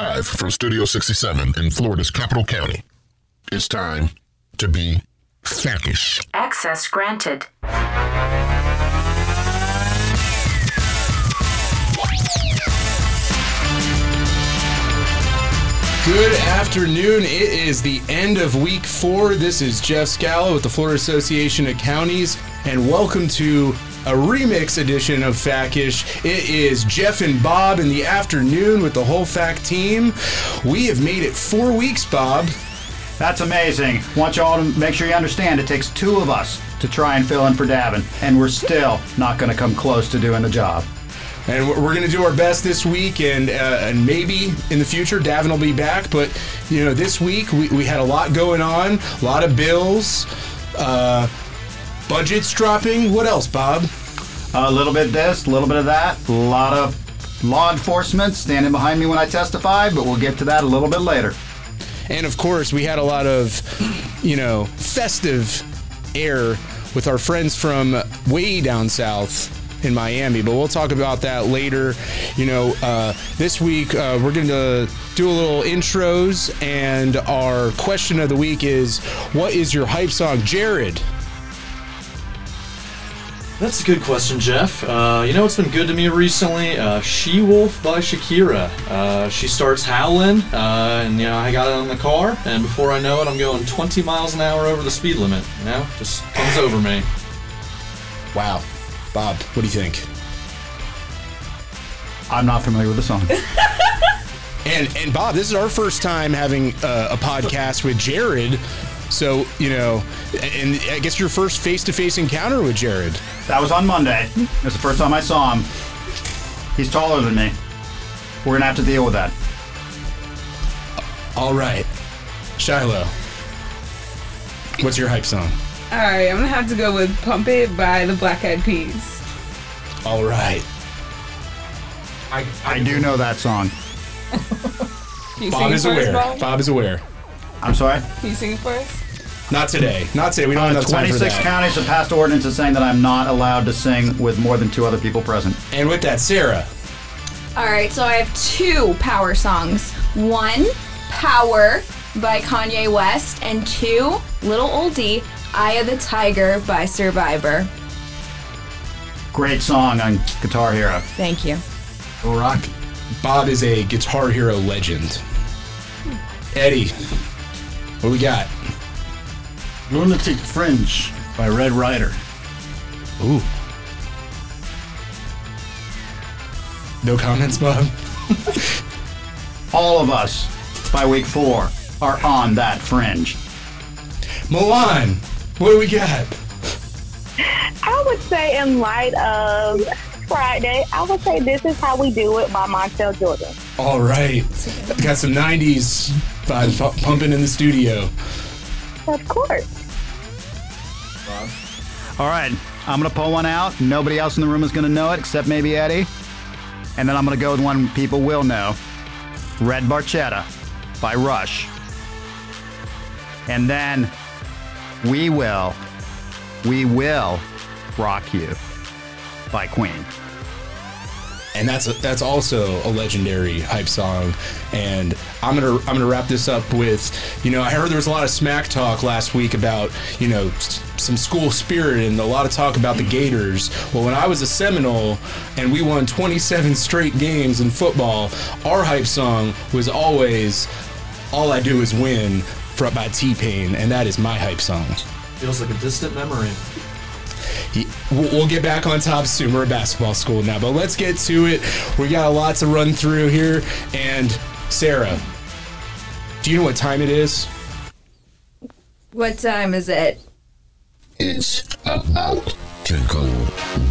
Live from Studio 67 in Florida's capital county. It's time to be FACish. Access granted. Good afternoon. It is the end of week four. This is Jeff Scala with the Florida Association of Counties, and welcome to a remix edition of FACish. It is Jeff and Bob in the afternoon with the whole FAC team. We have made it four weeks, Bob. That's amazing. Want y'all to make sure you understand it takes two of us to try and fill in for Davin, and we're still not going to come close to doing the job. And we're we're gonna do our best this week, and uh, and maybe in the future Davin will be back. But you know, this week we, we had a lot going on, a lot of bills, uh, budgets dropping. What else, Bob? A little bit of this, a little bit of that, a lot of law enforcement standing behind me when I testify, but we'll get to that a little bit later. And of course, we had a lot of, you know, festive air with our friends from way down south in Miami. But we'll talk about that later. You know, uh, this week uh, we're going to do a little intros, and our question of the week is What is your hype song, Jared? That's a good question, Jeff. Uh, you know what's been good to me recently? Uh, She Wolf by Shakira. Uh, she starts howling, uh, and you know I got it on the car, and before I know it, I'm going 20 miles an hour over the speed limit. You know, just comes over me. Wow. Bob, what do you think? I'm not familiar with the song. And and Bob, this is our first time having uh, a podcast with Jared. So you know, and I guess your first face-to-face encounter with Jared. that was on Monday. It's the first time I saw him. He's taller than me. We're going to have to deal with that. All right, Shiloh. What's your hype song? All right, I'm gonna have to go with "Pump It" by the Black Eyed Peas. All right. I I do know that song. Bob is aware. Bob? Bob is aware. I'm sorry? Can you sing it for us? Not today. Not today. We don't Uh, have enough time for 26 that. counties have passed ordinances saying that I'm not allowed to sing with more than two other people present. And with that, Sarah. All right, so I have two power songs. One, Power by Kanye West, and two, little oldie, Eye of the Tiger by Survivor. Great song on Guitar Hero. Thank you. Rock. Bob is a Guitar Hero legend. Eddie, what we got? Lunatic Fringe by Red Rider. Ooh. No comments, Bob. All of us, by week four, are on that fringe. Milan, what do we got? I would say, in light of Friday, I would say this is how we do it by Montel Jordan. All right. Got some 90s vibes pumping in the studio. Of course. All right, I'm gonna pull one out. Nobody else in the room is gonna know it except maybe Eddie. And then I'm gonna go with one people will know Red Barchetta by Rush. And then We Will, We Will Rock You by Queen. And that's a, that's also a legendary hype song. And I'm gonna I'm gonna wrap this up with you know I heard there was a lot of smack talk last week about you know s- some school spirit and a lot of talk about the Gators. Well, when I was a Seminole and we won 27 straight games in football, our hype song was always "All I Do Is Win" by T Pain, and that is my hype song. Feels like a distant memory. He- We'll we'll get back on top soon. We're a basketball school now, but let's get to it. We got a lot to run through here. And Sarah, do you know what time it is? What time is it? It's about to go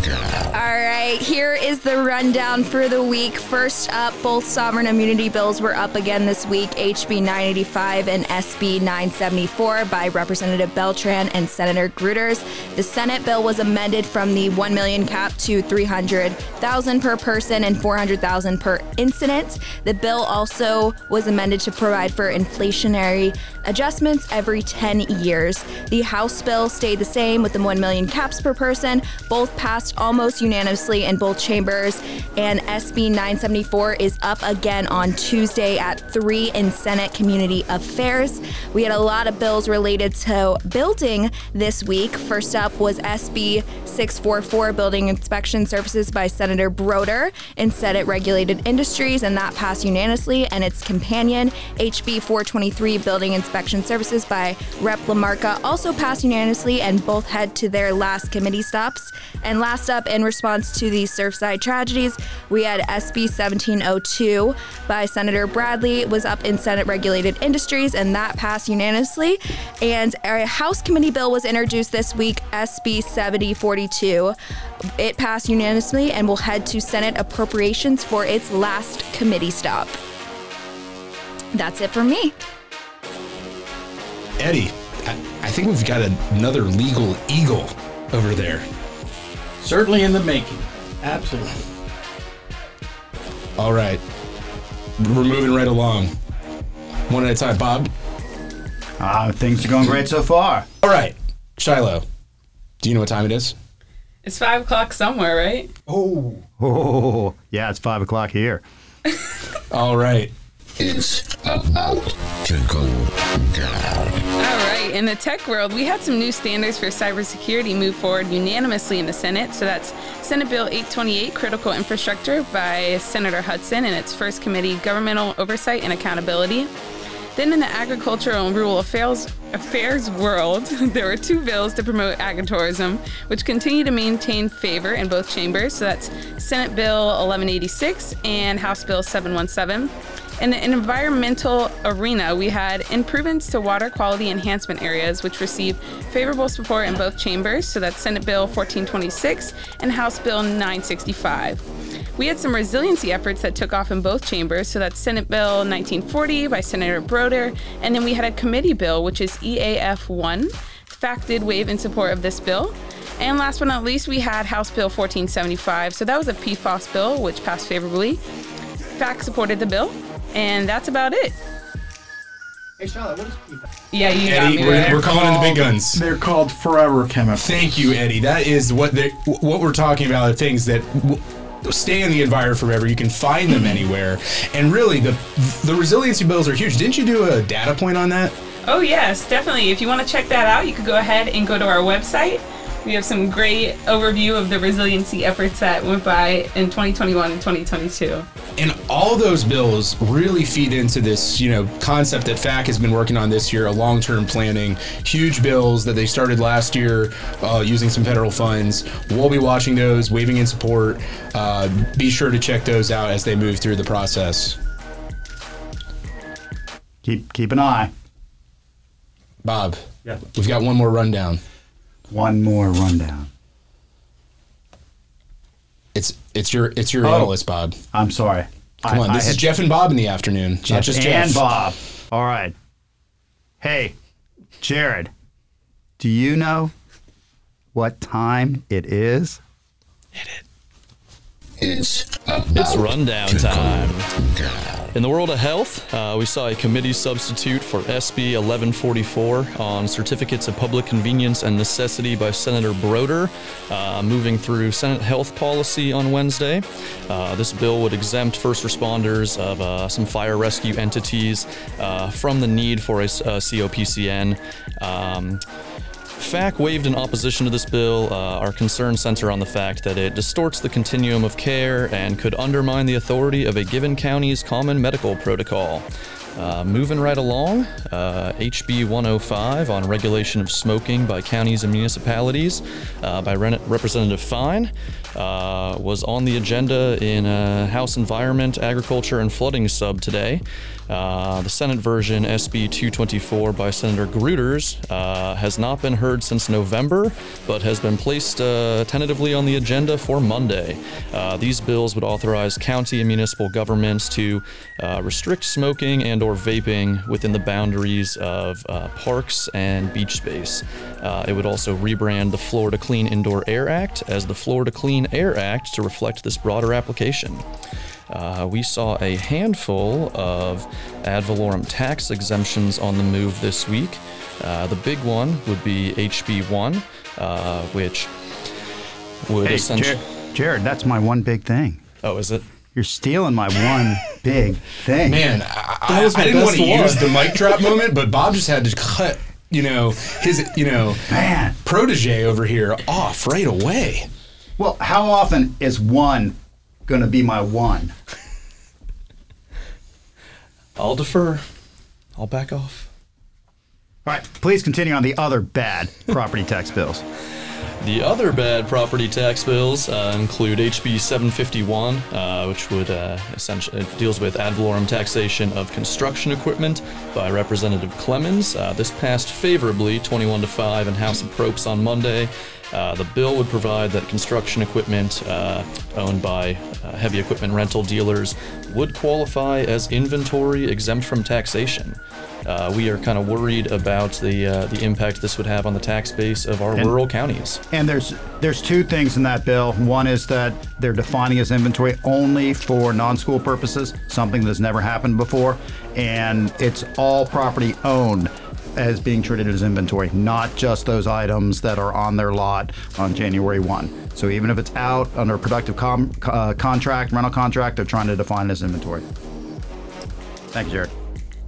down. All right, here is the rundown for the week. First up, both sovereign immunity bills were up again this week HB 985 and SB 974 by Representative Beltran and Senator Gruters. The Senate bill was amended from the 1 million cap to 300,000 per person and 400,000 per incident. The bill also was amended to provide for inflationary adjustments every 10 years. The House bill stayed the same with the 1 million caps per person. Both passed almost unanimously in both chambers, and SB 974 is up again on Tuesday at 3 in Senate Community Affairs. We had a lot of bills related to building this week. First up was SB 644, Building Inspection Services by Senator Brodeur in Senate Regulated Industries, and that passed unanimously. And its companion, HB 423, Building Inspection Services by Rep. Lamarca, also passed unanimously, and both head to their last committee And last up, in response to the Surfside tragedies, we had SB 1702 by Senator Bradley, was up in Senate Regulated Industries, and that passed unanimously. And a House committee bill was introduced this week, SB 7042. It passed unanimously and will head to Senate Appropriations for its last committee stop. That's it for me. Eddie, I, I think we've got another legal eagle over there. Certainly in the making. Absolutely. All right. We're moving right along. One at a time. Bob? Ah, things are going great so far. All right. Shiloh, do you know what time it is? It's five o'clock somewhere, right? Oh, yeah, it's five o'clock here. All right. It's about to go down. All right. In the tech world, we had some new standards for cybersecurity move forward unanimously in the Senate. So that's Senate Bill 828, Critical Infrastructure, by Senator Hutson in its first committee, Governmental Oversight and Accountability. Then in the agricultural and rural affairs, affairs world, there were two bills to promote agritourism, which continue to maintain favor in both chambers. So that's Senate Bill 1186 and House Bill 717. In the environmental arena, we had improvements to water quality enhancement areas, which received favorable support in both chambers. So that's Senate Bill 1426 and House Bill 965. We had some resiliency efforts that took off in both chambers. So that's Senate Bill 1940 by Senator Brodeur. And then we had a committee bill, which is EAF 1. FAC did waive in support of this bill. And last but not least, we had House Bill 1475. So that was a PFOS bill, which passed favorably. FAC supported the bill. And that's about it. Hey, Charlotte, what is PFAS? Yeah, you got Eddie, me we're, there. we're calling in the big guns. They're called forever chemicals. Thank you, Eddie. That is what they what we're talking about. Are things that w- stay in the environment forever. You can find them anywhere, and really the the resiliency bills are huge. Didn't you do a data point on that? Oh, yes, definitely. If you want to check that out, you could go ahead and go to our website. We have some great overview of the resiliency efforts that went by in 2021 and 2022. And all those bills really feed into this, you know, concept that FAC has been working on this year, a long-term planning, huge bills that they started last year uh, using some federal funds. We'll be watching those, waving in support. Uh, be sure to check those out as they move through the process. Keep keep an eye. Bob, Yeah. we've got one more rundown. One more rundown. It's it's your it's your Oh. analyst, Bob. I'm sorry. Come I- on, I this is Jeff and Bob in the afternoon, not just Jeff. and Bob. All right. Hey, Jared, do you know what time it is? It's about It's rundown to time. In the world of health, uh, we saw a committee substitute for SB 1144 on certificates of public convenience and necessity by Senator Brodeur, uh, moving through Senate health policy on Wednesday. Uh, this bill would exempt first responders of uh, some fire rescue entities uh, from the need for a COPCN. Um, FAC waived in opposition to this bill. Uh, our concerns center on the fact that it distorts the continuum of care and could undermine the authority of a given county's common medical protocol. Uh, moving right along, uh, HB 105 on regulation of smoking by counties and municipalities uh, by Ren- Representative Fine uh, was on the agenda in House Environment, Agriculture, and Flooding sub today. Uh, the Senate version, SB 224 by Senator Gruters, uh, has not been heard since November, but has been placed uh, tentatively on the agenda for Monday. Uh, these bills would authorize county and municipal governments to uh, restrict smoking and/or vaping within the boundaries of parks and beach space. It would also rebrand the Florida Clean Indoor Air Act as the Florida Clean Air Act to reflect this broader application. Uh, we saw a handful of ad valorem tax exemptions on the move this week. Uh, the big one would be HB1, uh, which would Hey, essentially. Jared, Jared, that's my one big thing. Oh, is it? You're stealing my one big thing. Man, I, That was I, I didn't want to one. use the mic drop moment, but Bob just had to cut, you know, his, you know, Man. protege over here off right away. Well, how often is one going to be my one? I'll defer. I'll back off. All right, please continue on the other bad property tax bills. The other bad property tax bills uh, include HB 751, uh, which would uh, essentially deals with ad valorem taxation of construction equipment by Representative Clemons. Uh, this passed favorably, 21 to 5, in House Approps on Monday. Uh, the bill would provide that construction equipment uh, owned by uh, heavy equipment rental dealers would qualify as inventory exempt from taxation. Uh, we are kind of worried about the uh, the impact this would have on the tax base of our And- rural counties. And there's there's two things in that bill. One is that they're defining as inventory only for non-school purposes, something that's never happened before, and it's all property owned as being treated as inventory, not just those items that are on their lot on January 1. So even if it's out under a productive com- uh, contract, rental contract, they're trying to define it as inventory. Thank you, Jared.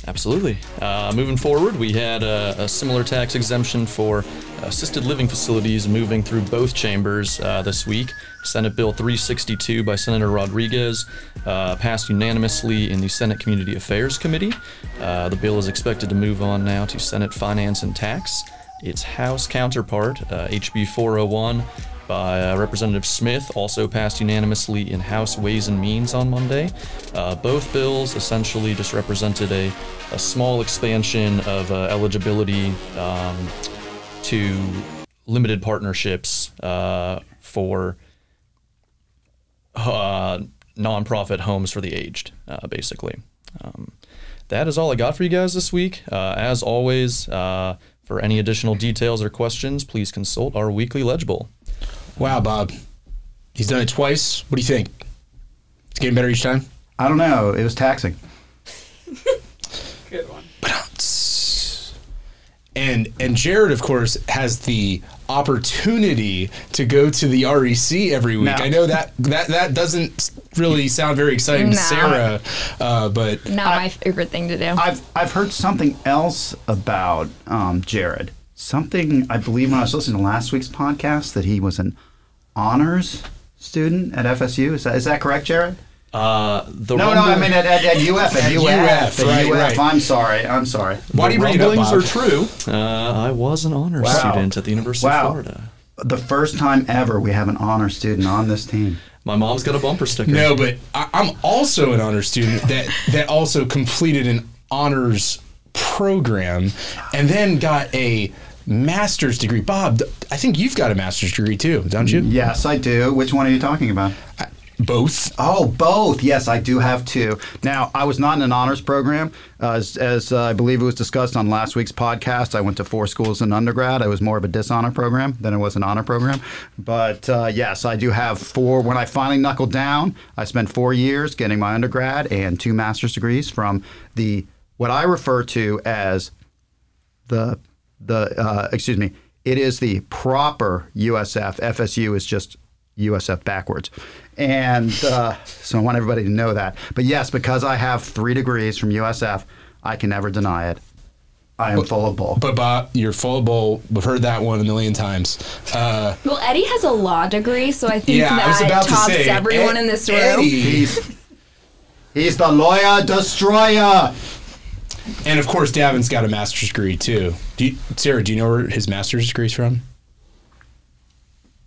Absolutely. Uh, moving forward, we had a, a similar tax exemption for assisted living facilities moving through both chambers uh, this week. Senate Bill 362 by Senator Rodriguez uh, passed unanimously in the Senate Community Affairs Committee. Uh, the bill is expected to move on now to Senate Finance and Tax. Its House counterpart, uh, HB 401, by uh, Representative Smith, also passed unanimously in House Ways and Means on Monday. Uh, both bills essentially just represented a, a small expansion of uh, eligibility um, to limited partnerships uh, for uh, nonprofit homes for the aged, uh, basically. Um, that is all I got for you guys this week. As always, for any additional details or questions, please consult our weekly legible. Wow, Bob. He's done it twice. What do you think? It's getting better each time? I don't know. It was taxing. Good one. And and Jared, of course, has the opportunity to go to the REC every week. No. I know that that that doesn't really sound very exciting to Sarah, uh, but Not my favorite thing to do. I've I've heard something else about um, Jared. Something I believe when I was listening to last week's podcast that he was an honors student at FSU. Is that is that correct, Jared? Uh, the No, no, I mean at, at, at UF. At, At UF. UF, at right, UF. right. I'm sorry. I'm sorry. why do you bring it up, rumblings are true. Uh, I was an honors Wow. student at the University Wow. of Florida. The first time ever we have an honor student on this team. My mom's got a bumper sticker. No, but I, I'm also an honors student that that also completed an honors program and then got a master's degree. Bob, I think you've got a master's degree too, don't you? Yes, I do. Which one are you talking about? Both. Oh, both. Yes, I do have two. Now, I was not in an honors program. Uh, as as uh, I believe it was discussed on last week's podcast, I went to four schools in undergrad. I was more of a dishonor program than it was an honor program. But uh, yes, I do have four. When I finally knuckled down, I spent four years getting my undergrad and two master's degrees from the what I refer to as the the uh, excuse me. It is the proper USF. FSU is just USF backwards, and uh, so I want everybody to know that. But yes, because I have three degrees from USF, I can never deny it. I am full of bull. But Bob, you're full of bull. We've heard that one a million times. Uh, well, Eddie has a law degree, so I think Yeah, I was that about to tops say, everyone Ed- in this room. Eddie- he's he's the lawyer destroyer. And of course, Davin's got a master's degree too. Do you, Sarah? Do you know where his master's degree's from?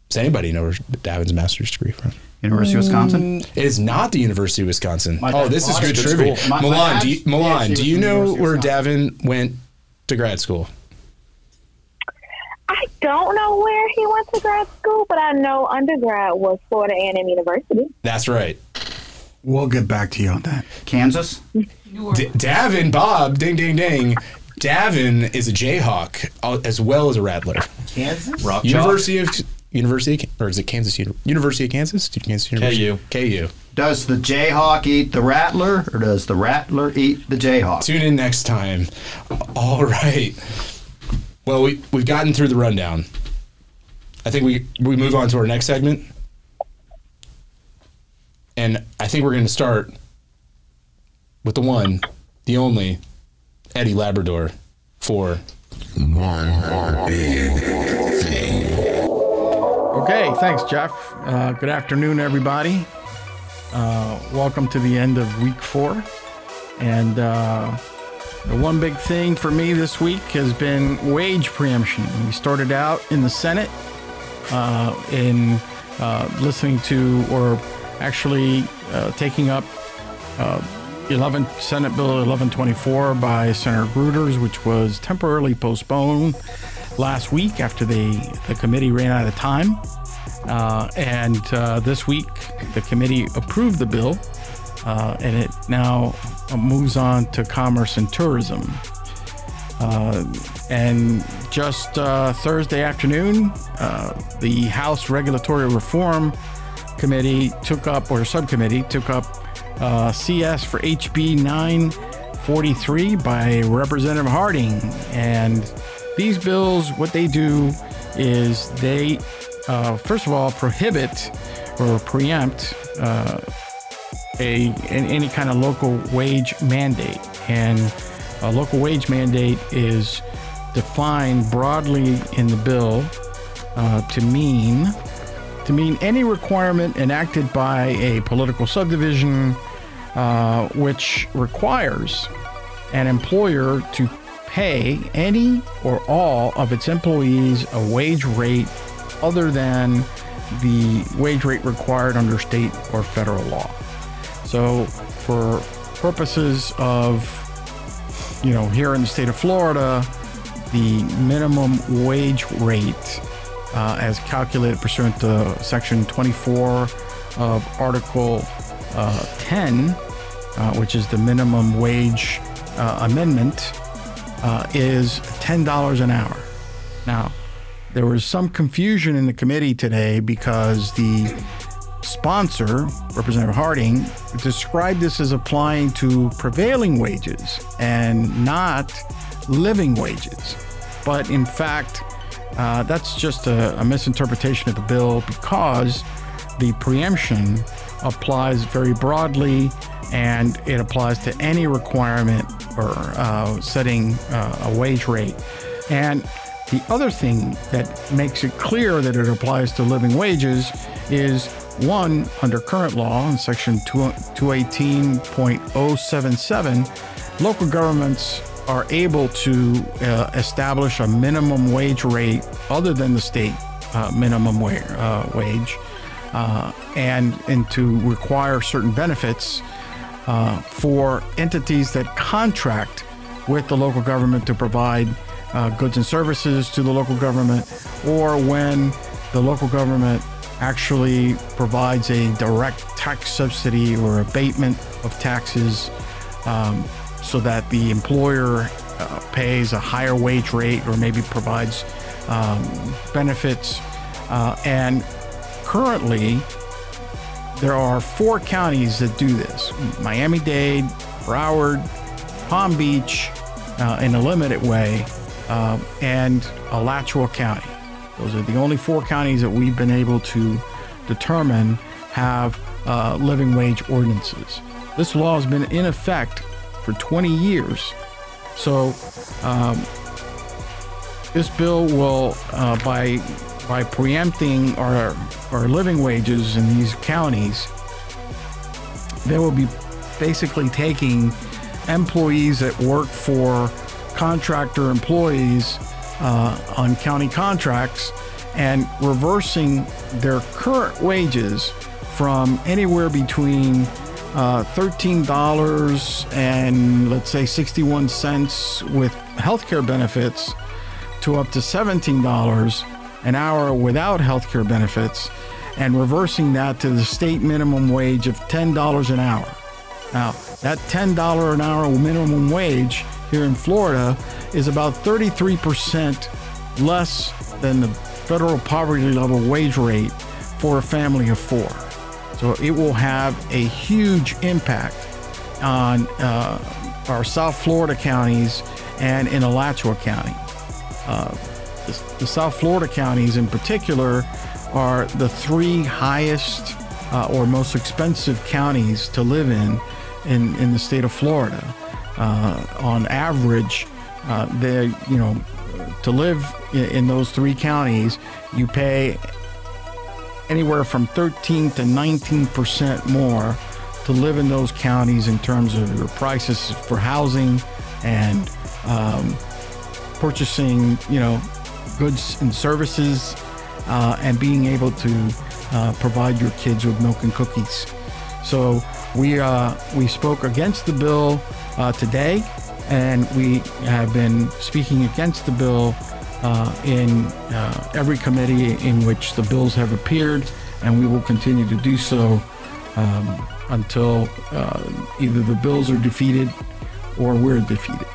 Does anybody know where Davin's master's degree from? University of Wisconsin. Mm. It is not the University of Wisconsin. My oh, this is good that's a good trivia. school. My- my Milan, dad's do you, Milan, do you know where Davin went to grad school? I don't know where he went to grad school, but I know undergrad was Florida A&M University. That's right. We'll get back to you on that. Kansas. D- Davin, Bob, ding, ding, ding. Davin is a Jayhawk uh, as well as a Rattler. Kansas. Rock University of University, of, or is it Kansas? University of Kansas? Kansas University? KU. Does the Jayhawk eat the Rattler, or does the Rattler eat the Jayhawk? Tune in next time. All right. Well, we we've gotten through the rundown. I think we we move on to our next segment. And I think we're going to start with the one, the only Eddie Labrador for One big thing. Okay, thanks, Jeff. Uh, good afternoon, everybody. Uh, welcome to the end of week four. And uh, the one big thing for me this week has been wage preemption. We started out in the Senate uh, in uh, listening to, or actually taking up uh, 11 Senate Bill 1124 by Senator Gruters, which was temporarily postponed last week after the, the committee ran out of time. Uh, and uh, this week, the committee approved the bill, uh, and it now moves on to commerce and tourism. Uh, and just uh, Thursday afternoon, uh, the House Regulatory Reform Committee took up, or subcommittee took up uh, CS for HB 943 by Representative Harding. And these bills, what they do is they, uh, first of all, prohibit or preempt uh, a an- any kind of local wage mandate. And a local wage mandate is defined broadly in the bill uh, to mean to mean any requirement enacted by a political subdivision uh, which requires an employer to pay any or all of its employees a wage rate other than the wage rate required under state or federal law. So, for purposes of, you know, here in the state of Florida, the minimum wage rate uh, as calculated pursuant to Section 24 of Article uh, 10, uh, which is the minimum wage uh, amendment, uh, is $10 an hour. Now, there was some confusion in the committee today because the sponsor, Representative Harding, described this as applying to prevailing wages and not living wages. But in fact, uh, that's just a, a misinterpretation of the bill because the preemption applies very broadly and it applies to any requirement or uh, setting uh, a wage rate. And the other thing that makes it clear that it applies to living wages is one, under current law in section 218.077, local governments are able to uh, establish a minimum wage rate other than the state uh, minimum wa- uh, wage uh, and, and to require certain benefits uh, for entities that contract with the local government to provide uh, goods and services to the local government, or when the local government actually provides a direct tax subsidy or abatement of taxes um, so that the employer uh, pays a higher wage rate or maybe provides um, benefits. Uh, and currently, there are four counties that do this Miami Dade, Broward, Palm Beach, uh, in a limited way, uh, and Alachua County. Those are the only four counties that we've been able to determine have uh, living wage ordinances. This law has been in effect for 20 years. So, um, this bill will, uh, by by preempting our our living wages in these counties, they will be basically taking employees that work for contractor employees uh, on county contracts and reversing their current wages from anywhere between uh, $13 and let's say 61 cents with healthcare benefits to up to $17 an hour without healthcare benefits and reversing that to the state minimum wage of $10 an hour. Now, that $10 an hour minimum wage here in Florida is about 33% less than the federal poverty level wage rate for a family of four. So it will have a huge impact on uh, our South Florida counties and in Alachua County. Uh, the, the South Florida counties in particular are the three highest uh, or most expensive counties to live in in, in the state of Florida. Uh, on average, uh, they you know to live in, in those three counties, you pay anywhere from 13 to 19 percent more to live in those counties in terms of your prices for housing and um, purchasing, you know, goods and services, uh, and being able to uh, provide your kids with milk and cookies. So we uh, we spoke against the bill uh, today, and we have been speaking against the bill in uh, every committee in which the bills have appeared, and we will continue to do so um, until uh, either the bills are defeated or we're defeated.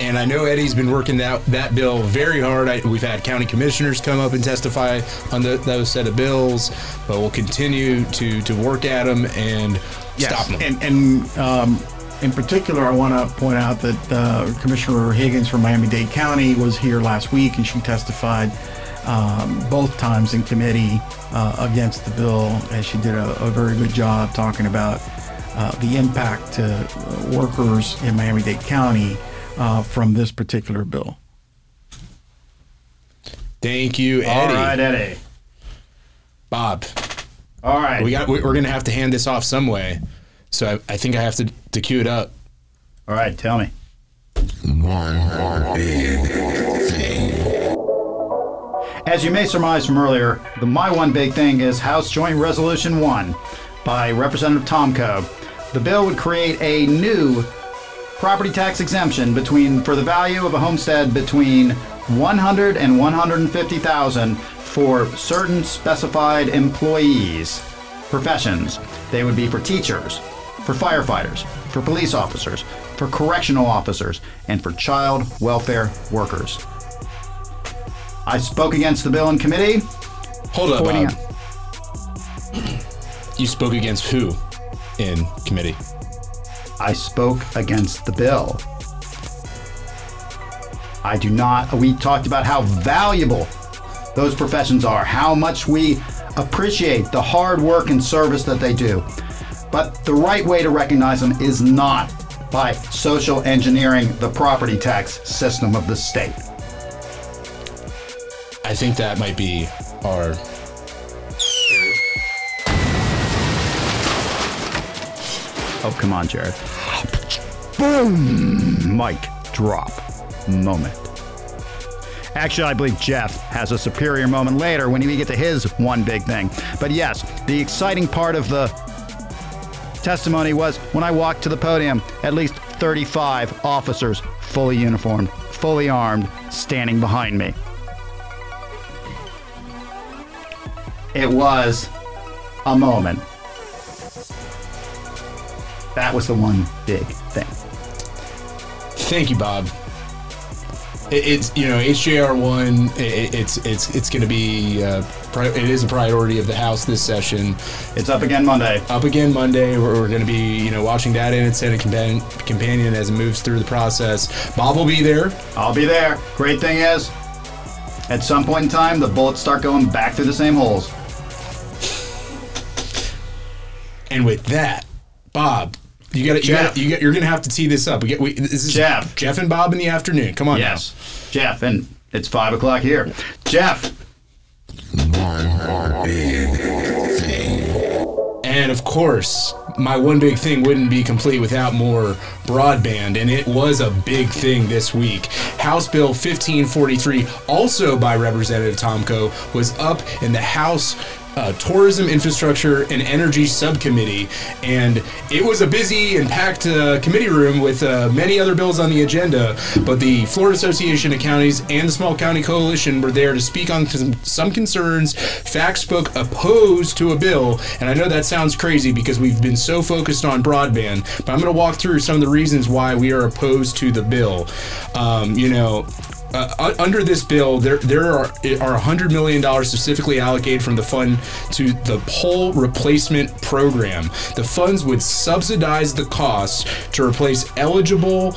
And I know Eddie's been working that that bill very hard. I, we've had county commissioners come up and testify on the, those set of bills, but we'll continue to to work at them and stop them. And, and um, in particular, I want to point out that uh, Commissioner Higgins from Miami Dade County was here last week and she testified um, both times in committee uh, against the bill, and she did a, a very good job talking about uh, the impact to uh, workers in Miami Dade County uh, from this particular bill. Thank you, Eddie. All right, Eddie. Bob, All right. we got we're gonna have to hand this off some way. So I, I think I have to to cue it up. All right, tell me. One big thing. As you may surmise from earlier, the My One Big Thing is House Joint Resolution 1 by Representative Tomkow. The bill would create a new property tax exemption between for the value of a homestead between 100 and 150,000 for certain specified employees professions. They would be for teachers, for firefighters, for police officers, for correctional officers, and for child welfare workers. I spoke against the bill in committee. Hold up, Bob. You spoke against who in committee? I spoke against the bill. I do not. We talked about how valuable those professions are, how much we appreciate the hard work and service that they do. But the right way to recognize them is not by social engineering the property tax system of the state. I think that might be our. Oh, come on, Jared. Boom! Mic drop moment. Actually, I believe Jeff has a superior moment later when we get to his one big thing. But yes, the exciting part of the testimony was when I walked to the podium, at least 35 officers, fully uniformed, fully armed, standing behind me. It was a moment. That was the one big thing. Thank you, Bob. It, it's you know HJR one. It, it's it's it's going to be uh, pri- it is a priority of the House this session. It's up again Monday. Up again Monday. We're, we're going to be you know watching that in its Senate compan- companion as it moves through the process. Bob will be there. I'll be there. Great thing is, at some point in time, the bullets start going back through the same holes. And with that, Bob, you got you got you going to have to tee this up. We get we, this is Jeff. Jeff and Bob in the afternoon. Come on Yes, Jeff, and it's five o'clock here. Jeff, One big thing. And of course, my one big thing wouldn't be complete without more broadband, and it was a big thing this week. House Bill 1543, also by Representative Tomkow, was up in the House uh, Tourism Infrastructure and Energy Subcommittee, and it was a busy and packed uh, committee room with uh, many other bills on the agenda. But the Florida Association of Counties and the Small County Coalition were there to speak on some, concerns. Facts spoke opposed to a bill, and I know that sounds crazy because we've been so focused on broadband, but I'm going to walk through some of the reasons why we are opposed to the bill. Um, you know, uh, under this bill, there there are are hundred million dollars specifically allocated from the fund to the pole replacement program. The funds would subsidize the costs to replace eligible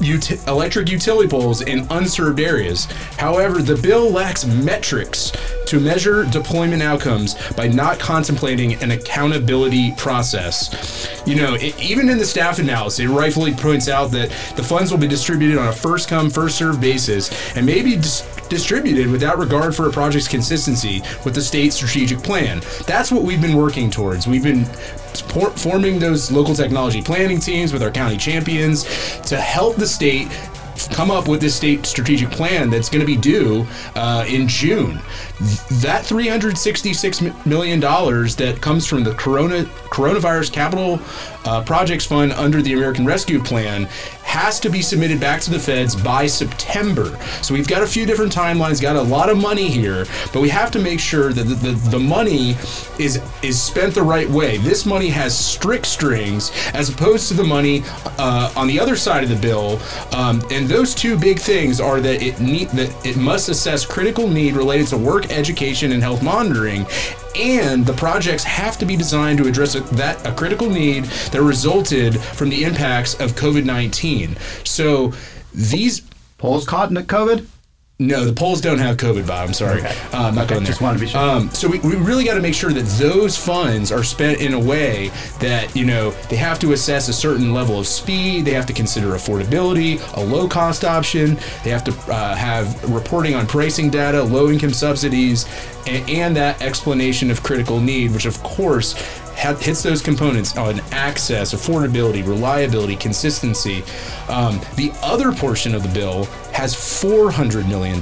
uti- electric utility poles in unserved areas. However, the bill lacks metrics to measure deployment outcomes by not contemplating an accountability process. You know, it, even in the staff analysis, it rightfully points out that the funds will be distributed on a first come, first served basis and may be dis- distributed without regard for a project's consistency with the state strategic plan. That's what we've been working towards. We've been forming those local technology planning teams with our county champions to help the state come up with this state strategic plan that's going to be due uh, in June. That 366 million dollars that comes from the Corona Coronavirus Capital uh, Projects Fund under the American Rescue Plan has to be submitted back to the feds by September. So we've got a few different timelines, got a lot of money here, but we have to make sure that the, the, the money is is spent the right way. This money has strict strings as opposed to the money uh, on the other side of the bill. Um, and those two big things are that it need that it must assess critical need related to work, education, and health monitoring, and the projects have to be designed to address a, that a critical need that resulted from the impacts of COVID nineteen. So these Poles caught in COVID? No, the poles don't have COVID, Bob. I'm sorry. Okay. Uh, I'm not Okay, going there. just to be sure. Um, so we, we really got to make sure that those funds are spent in a way that, you know, they have to assess a certain level of speed. They have to consider affordability, a low cost option. They have to uh, have reporting on pricing data, low income subsidies, and, and that explanation of critical need, which of course hits those components on access, affordability, reliability, consistency. Um, the other portion of the bill has $400 million.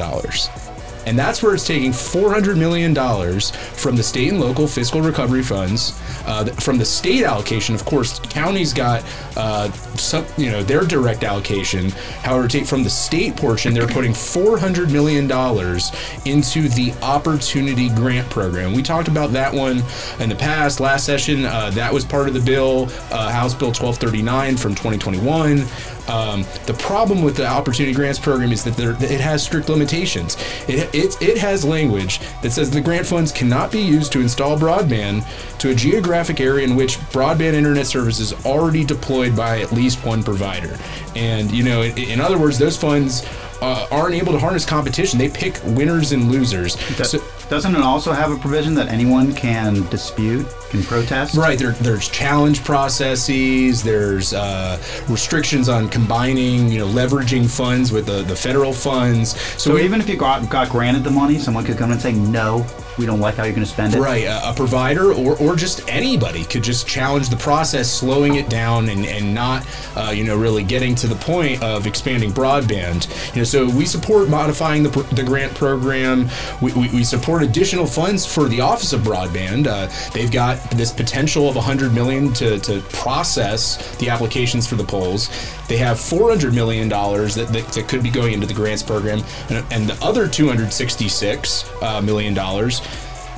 And that's where it's taking $400 million from the state and local fiscal recovery funds, uh, from the state allocation. Of course, counties got uh, some, you know, their direct allocation. However, take from the state portion, they're putting $400 million into the Opportunity Grant Program. We talked about that one in the past. Last session, uh, that was part of the bill, uh, House Bill 1239 from 2021. Um, the problem with the Opportunity Grants Program is that there, it has strict limitations. It, it, it has language that says the grant funds cannot be used to install broadband to a geographic area in which broadband internet service is already deployed by at least one provider. And, you know, in, in other words, those funds uh, aren't able to harness competition. They pick winners and losers. So, Doesn't it also have a provision that anyone can dispute, can protest? Right. There, there's challenge processes. There's uh, restrictions on combining, you know, leveraging funds with the, the federal funds. So even if you got, got granted the money, someone could come and say, no, we don't like how you're going to spend it. Right, a, a provider or, or just anybody could just challenge the process, slowing it down and, and not, uh, you know, really getting to the point of expanding broadband. You know, so we support modifying the, the grant program. We, we, we support additional funds for the Office of Broadband. Uh, they've got this potential of 100 million to, to process the applications for the poles. They have 400 million dollars that, that, that could be going into the grants program, and, and the other 266 uh, million dollars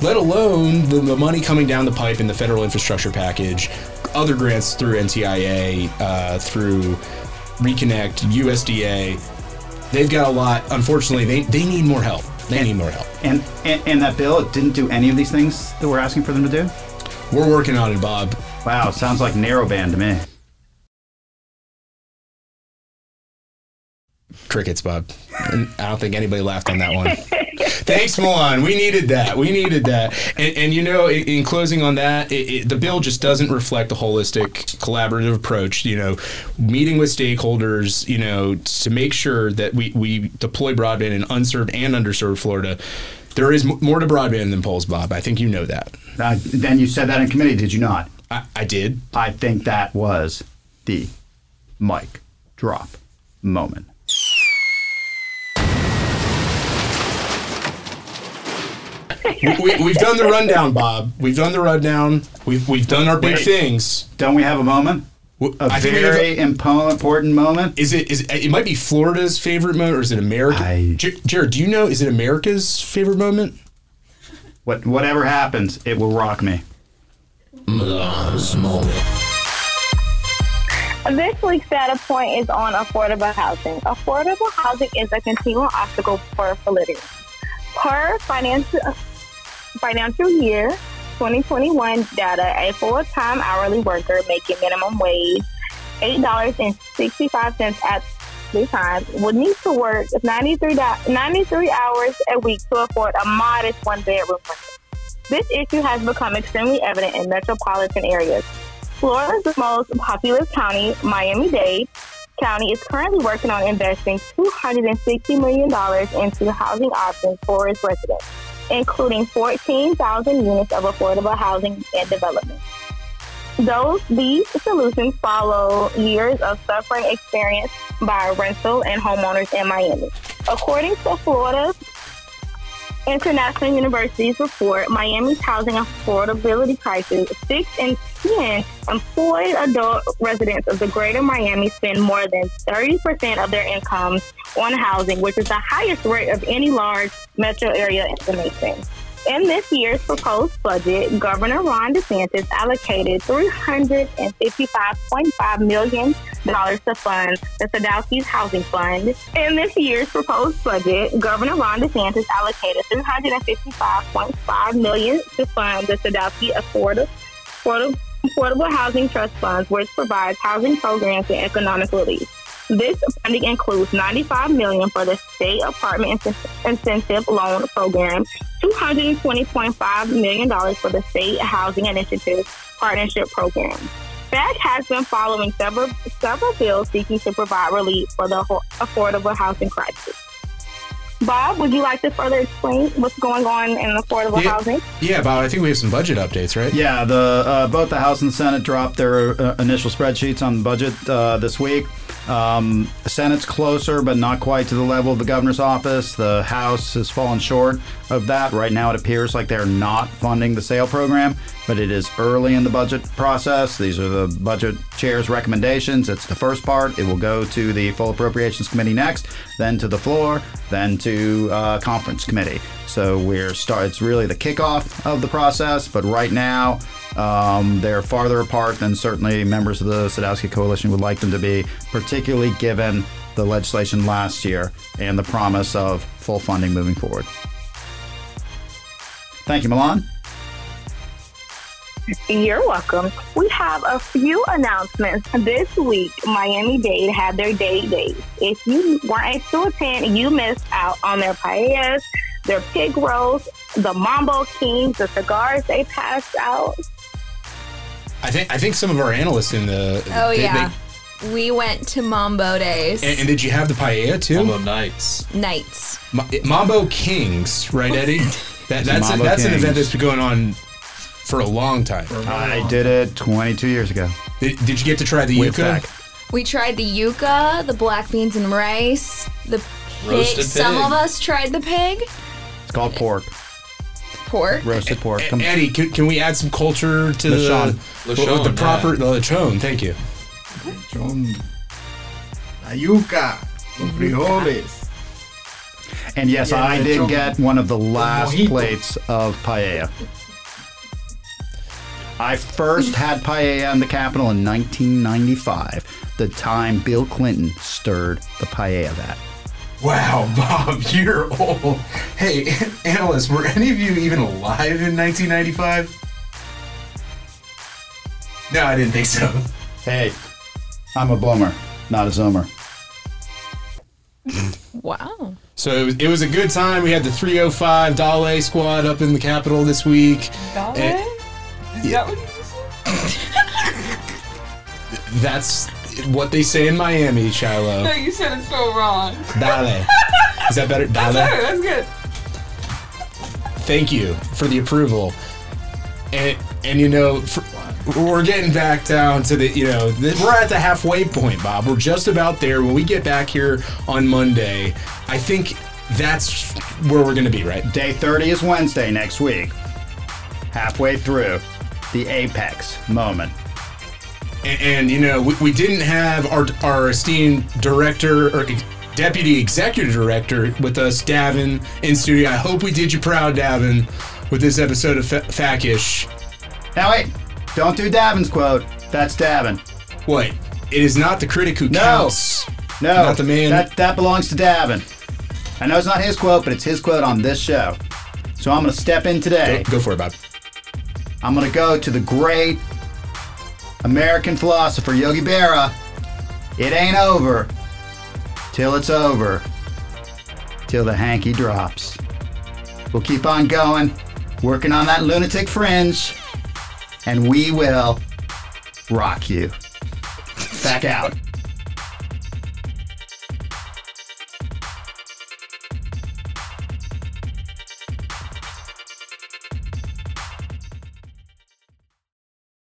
let alone the, the money coming down the pipe in the federal infrastructure package, other grants through NTIA, uh, through Reconnect, USDA. They've got a lot. Unfortunately, they, they need more help. They need more help. And, and and that bill it didn't do any of these things that we're asking for them to do. We're working on it, Bob. Wow, sounds like narrowband to me. Crickets, Bob. And I don't think anybody laughed on that one. Thanks, Milan. We needed that. We needed that. And, and you know, in, in closing on that, it, it, the bill just doesn't reflect a holistic, collaborative approach. You know, meeting with stakeholders, you know, to make sure that we, we deploy broadband in unserved and underserved Florida. There is m- more to broadband than poles, Bob. I think you know that. Uh, then you said that in committee, did you not? I, I did. I think that was the mic drop moment. We, we've done the rundown, Bob. We've done the rundown. We've we've done our big Wait. things. Don't we have a moment? W- A I think we a- very impo- important moment. Is it is it, it might be Florida's favorite moment or is it America? I- J- Jared, do you know is it America's favorite moment? What whatever happens, it will rock me. This week's data point is on affordable housing. Affordable housing is a continual obstacle for Floridians. Per financial financial year 2021 data, a full-time hourly worker making minimum wage $8.65 at weekly time would need to work 93, 93 hours a week to afford a modest one bedroom. This issue has become extremely evident in metropolitan areas. Florida's most populous county, Miami Dade County, is currently working on investing $260 million into housing options for its residents, including 14,000 units of affordable housing and development. Those these solutions follow years of suffering experienced by rental and homeowners in Miami. According to Florida's International University's report, Miami's housing affordability crisis, six in 10 employed adult residents of the greater Miami spend more than 30% of their incomes on housing, which is the highest rate of any large metro area in the nation. In this year's proposed budget, Governor Ron DeSantis allocated $355.5 million to fund the Sadowski's Housing Fund. In this year's proposed budget, Governor Ron DeSantis allocated $355.5 million to fund the Sadowski Affordable, Affordable, Affordable Housing Trust Funds, which provides housing programs and economic relief. This funding includes 95 million for the state apartment incentive loan program, 220.5 million dollars for the state housing initiative partnership program. FAC has been following several several bills seeking to provide relief for the affordable housing crisis. Bob, would you like to further explain what's going on in affordable yeah, housing? Yeah, Bob. I think we have some budget updates, right? Yeah, the uh, both the House and Senate dropped their uh, initial spreadsheets on the budget uh, this week. Um, Senate's closer, but not quite to the level of the governor's office. The House has fallen short of that. Right now, it appears like they're not funding the SAIL program, but it is early in the budget process. These are the budget chair's recommendations. It's the first part. It will go to the full appropriations committee next, then to the floor, then to uh, conference committee. So we're start. It's really the kickoff of the process, but right now. Um, they're farther apart than certainly members of the Sadowski Coalition would like them to be, particularly given the legislation last year and the promise of full funding moving forward. Thank you, Milan. You're welcome. We have a few announcements. This week, Miami Dade had their day days. If you weren't able to attend, you missed out on their paellas, their pig roast, the Mambo Kings, the cigars they passed out. I think I think some of our analysts in the Oh they- yeah. they- we went to Mambo Days. and, and did you have the paella too? Mambo Nights. Nights. Ma- Mambo Kings, right, Eddie? That, that's Mambo that's an event that's been going on for a long time. I did it 22 years ago. Did, did you get to try the With yuca? Zach. We tried the yuca, the black beans and rice, the pig. Roasted Some pig. of us tried the pig, It's called pork, pork. roasted pork. Come- Eddie, can, can we add some culture to Lechon. the Lechon, the proper yeah. the lechon? Thank you. Son la yuca, los frijoles. And yes, Yeah, I did get one of the last mojito. plates of paella. I first had paella in the Capitol in 1995, the time Bill Clinton stirred the paella vat. Wow, Bob, you're old. Hey, analysts, were any of you even alive in 1995? No, I didn't think so. Hey, I'm a boomer, not a zoomer. Wow. So it was, it was a good time. We had the 305 Dale squad up in the Capitol this week. And- yeah. That's what they say in Miami, Shiloh. No, you said it so wrong. Dale. Is that better? Dale. That's good. Thank you for the approval. And and you know, for, we're getting back down to the you know the, we're at the halfway point, Bob. We're just about there. When we get back here on Monday, I think that's where we're gonna be, right? Day 30 is Wednesday next week. Halfway through, the apex moment. And, and you know, we, we didn't have our our esteemed director or deputy executive director with us, Davin, in studio. I hope we did you proud, Davin, with this episode of Fa- FACish. Now wait, don't do Davin's quote. That's Davin. What? It is not the critic who No. counts. No, Not the man. That that belongs to Davin. I know it's not his quote, but it's his quote on this show. So I'm gonna step in today. Go, go for it, Bob. I'm gonna go to the great American philosopher Yogi Berra. It ain't over till it's over, till the hanky drops. We'll keep on going, working on that lunatic fringe, and we will rock you. Back out.